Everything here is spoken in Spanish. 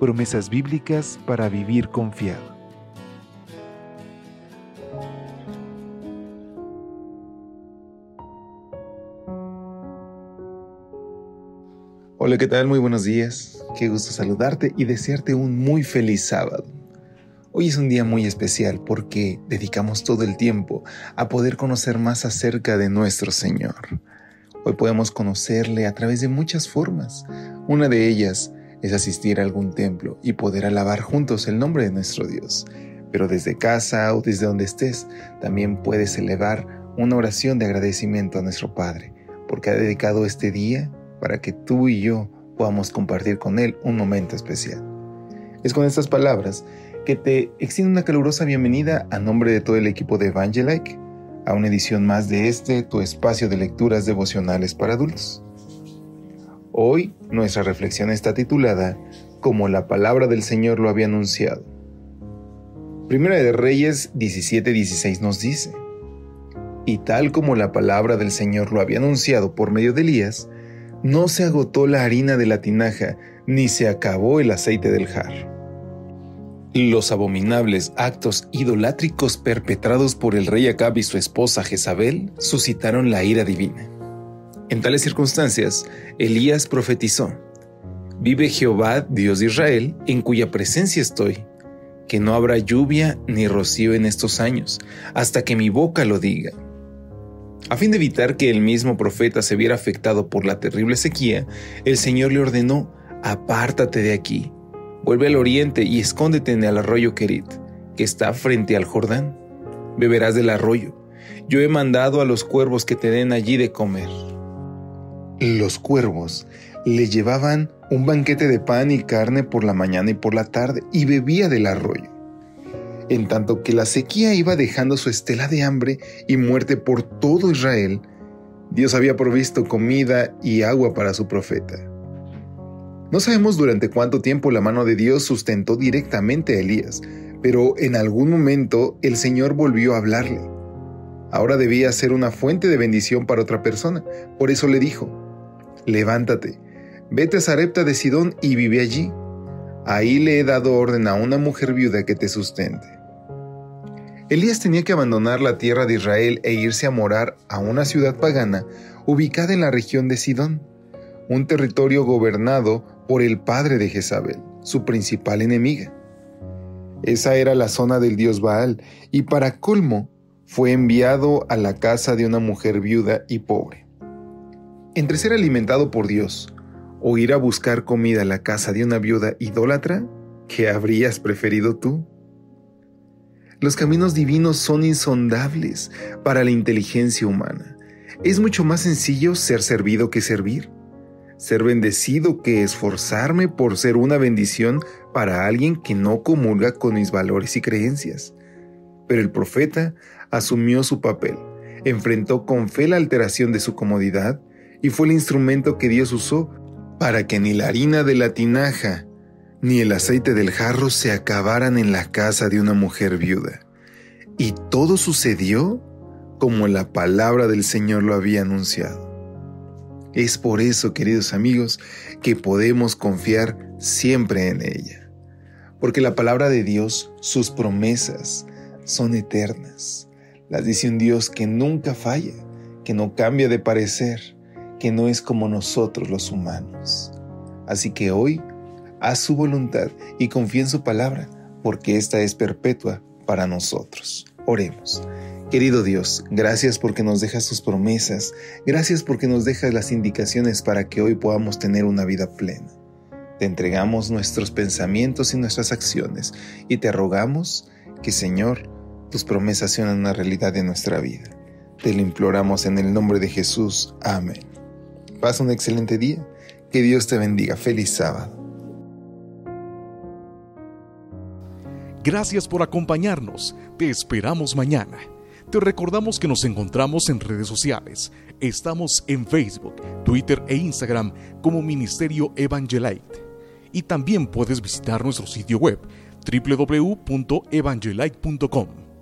Promesas bíblicas para vivir confiado. Hola, ¿qué tal? Muy buenos días. Qué gusto saludarte y desearte un muy feliz sábado. Hoy es un día muy especial porque dedicamos todo el tiempo a poder conocer más acerca de nuestro Señor. Hoy podemos conocerle a través de muchas formas. Una de ellas es asistir a algún templo y poder alabar juntos el nombre de nuestro Dios. Pero desde casa o desde donde estés, también puedes elevar una oración de agradecimiento a nuestro Padre, porque ha dedicado este día para que tú y yo podamos compartir con Él un momento especial. Es con estas palabras que te extiendo una calurosa bienvenida a nombre de todo el equipo de Evangelike a una edición más de este, tu espacio de lecturas devocionales para adultos. Hoy nuestra reflexión está titulada Como la palabra del Señor lo había anunciado. Primera de Reyes 17:16 nos dice, Y tal como la palabra del Señor lo había anunciado por medio de Elías, no se agotó la harina de la tinaja, ni se acabó el aceite del jarro. Los abominables actos idolátricos perpetrados por el rey Acab y su esposa Jezabel suscitaron la ira divina. En tales circunstancias, Elías profetizó, Vive Jehová, Dios de Israel, en cuya presencia estoy, que no habrá lluvia ni rocío en estos años, hasta que mi boca lo diga. A fin de evitar que el mismo profeta se viera afectado por la terrible sequía, el Señor le ordenó, apártate de aquí, vuelve al oriente y escóndete en el arroyo Kerit, que está frente al Jordán. Beberás del arroyo. Yo he mandado a los cuervos que te den allí de comer. Los cuervos le llevaban un banquete de pan y carne por la mañana y por la tarde y bebía del arroyo en tanto que la sequía iba dejando su estela de hambre y muerte por todo Israel, Dios había provisto comida y agua para su profeta. No sabemos durante cuánto tiempo la mano de Dios sustentó directamente a Elías, pero en algún momento el Señor volvió a hablarle. Ahora debía ser una fuente de bendición para otra persona, por eso le dijo, levántate, vete a Sarepta de Sidón y vive allí. Ahí le he dado orden a una mujer viuda que te sustente. Elías tenía que abandonar la tierra de Israel e irse a morar a una ciudad pagana ubicada en la región de Sidón, un territorio gobernado por el padre de Jezabel, su principal enemiga. Esa era la zona del dios Baal, y para colmo, fue enviado a la casa de una mujer viuda y pobre. Entre ser alimentado por Dios o ir a buscar comida a la casa de una viuda idólatra, ¿qué habrías preferido tú? Los caminos divinos son insondables para la inteligencia humana. Es mucho más sencillo ser servido que servir. Ser bendecido que esforzarme por ser una bendición para alguien que no comulga con mis valores y creencias. Pero el profeta asumió su papel, enfrentó con fe la alteración de su comodidad y fue el instrumento que Dios usó para que ni la harina de la tinaja ni el aceite del jarro se acabaran en la casa de una mujer viuda. Y todo sucedió como la palabra del Señor lo había anunciado. Es por eso, queridos amigos, que podemos confiar siempre en ella. Porque la palabra de Dios, sus promesas, son eternas. Las dice un Dios que nunca falla, que no cambia de parecer, que no es como nosotros los humanos. Así que hoy haz su voluntad y confía en su palabra, porque esta es perpetua para nosotros. Oremos. Querido Dios, gracias porque nos dejas tus promesas, gracias porque nos dejas las indicaciones para que hoy podamos tener una vida plena. Te entregamos nuestros pensamientos y nuestras acciones y te rogamos que, Señor, tus promesas sean una realidad en nuestra vida. Te lo imploramos en el nombre de Jesús. Amén. Pasa un excelente día. Que Dios te bendiga. Feliz sábado. Gracias por acompañarnos. Te esperamos mañana. Te recordamos que nos encontramos en redes sociales. Estamos en Facebook, Twitter e Instagram como Ministerio Evangelite. Y también puedes visitar nuestro sitio web www.evangelite.com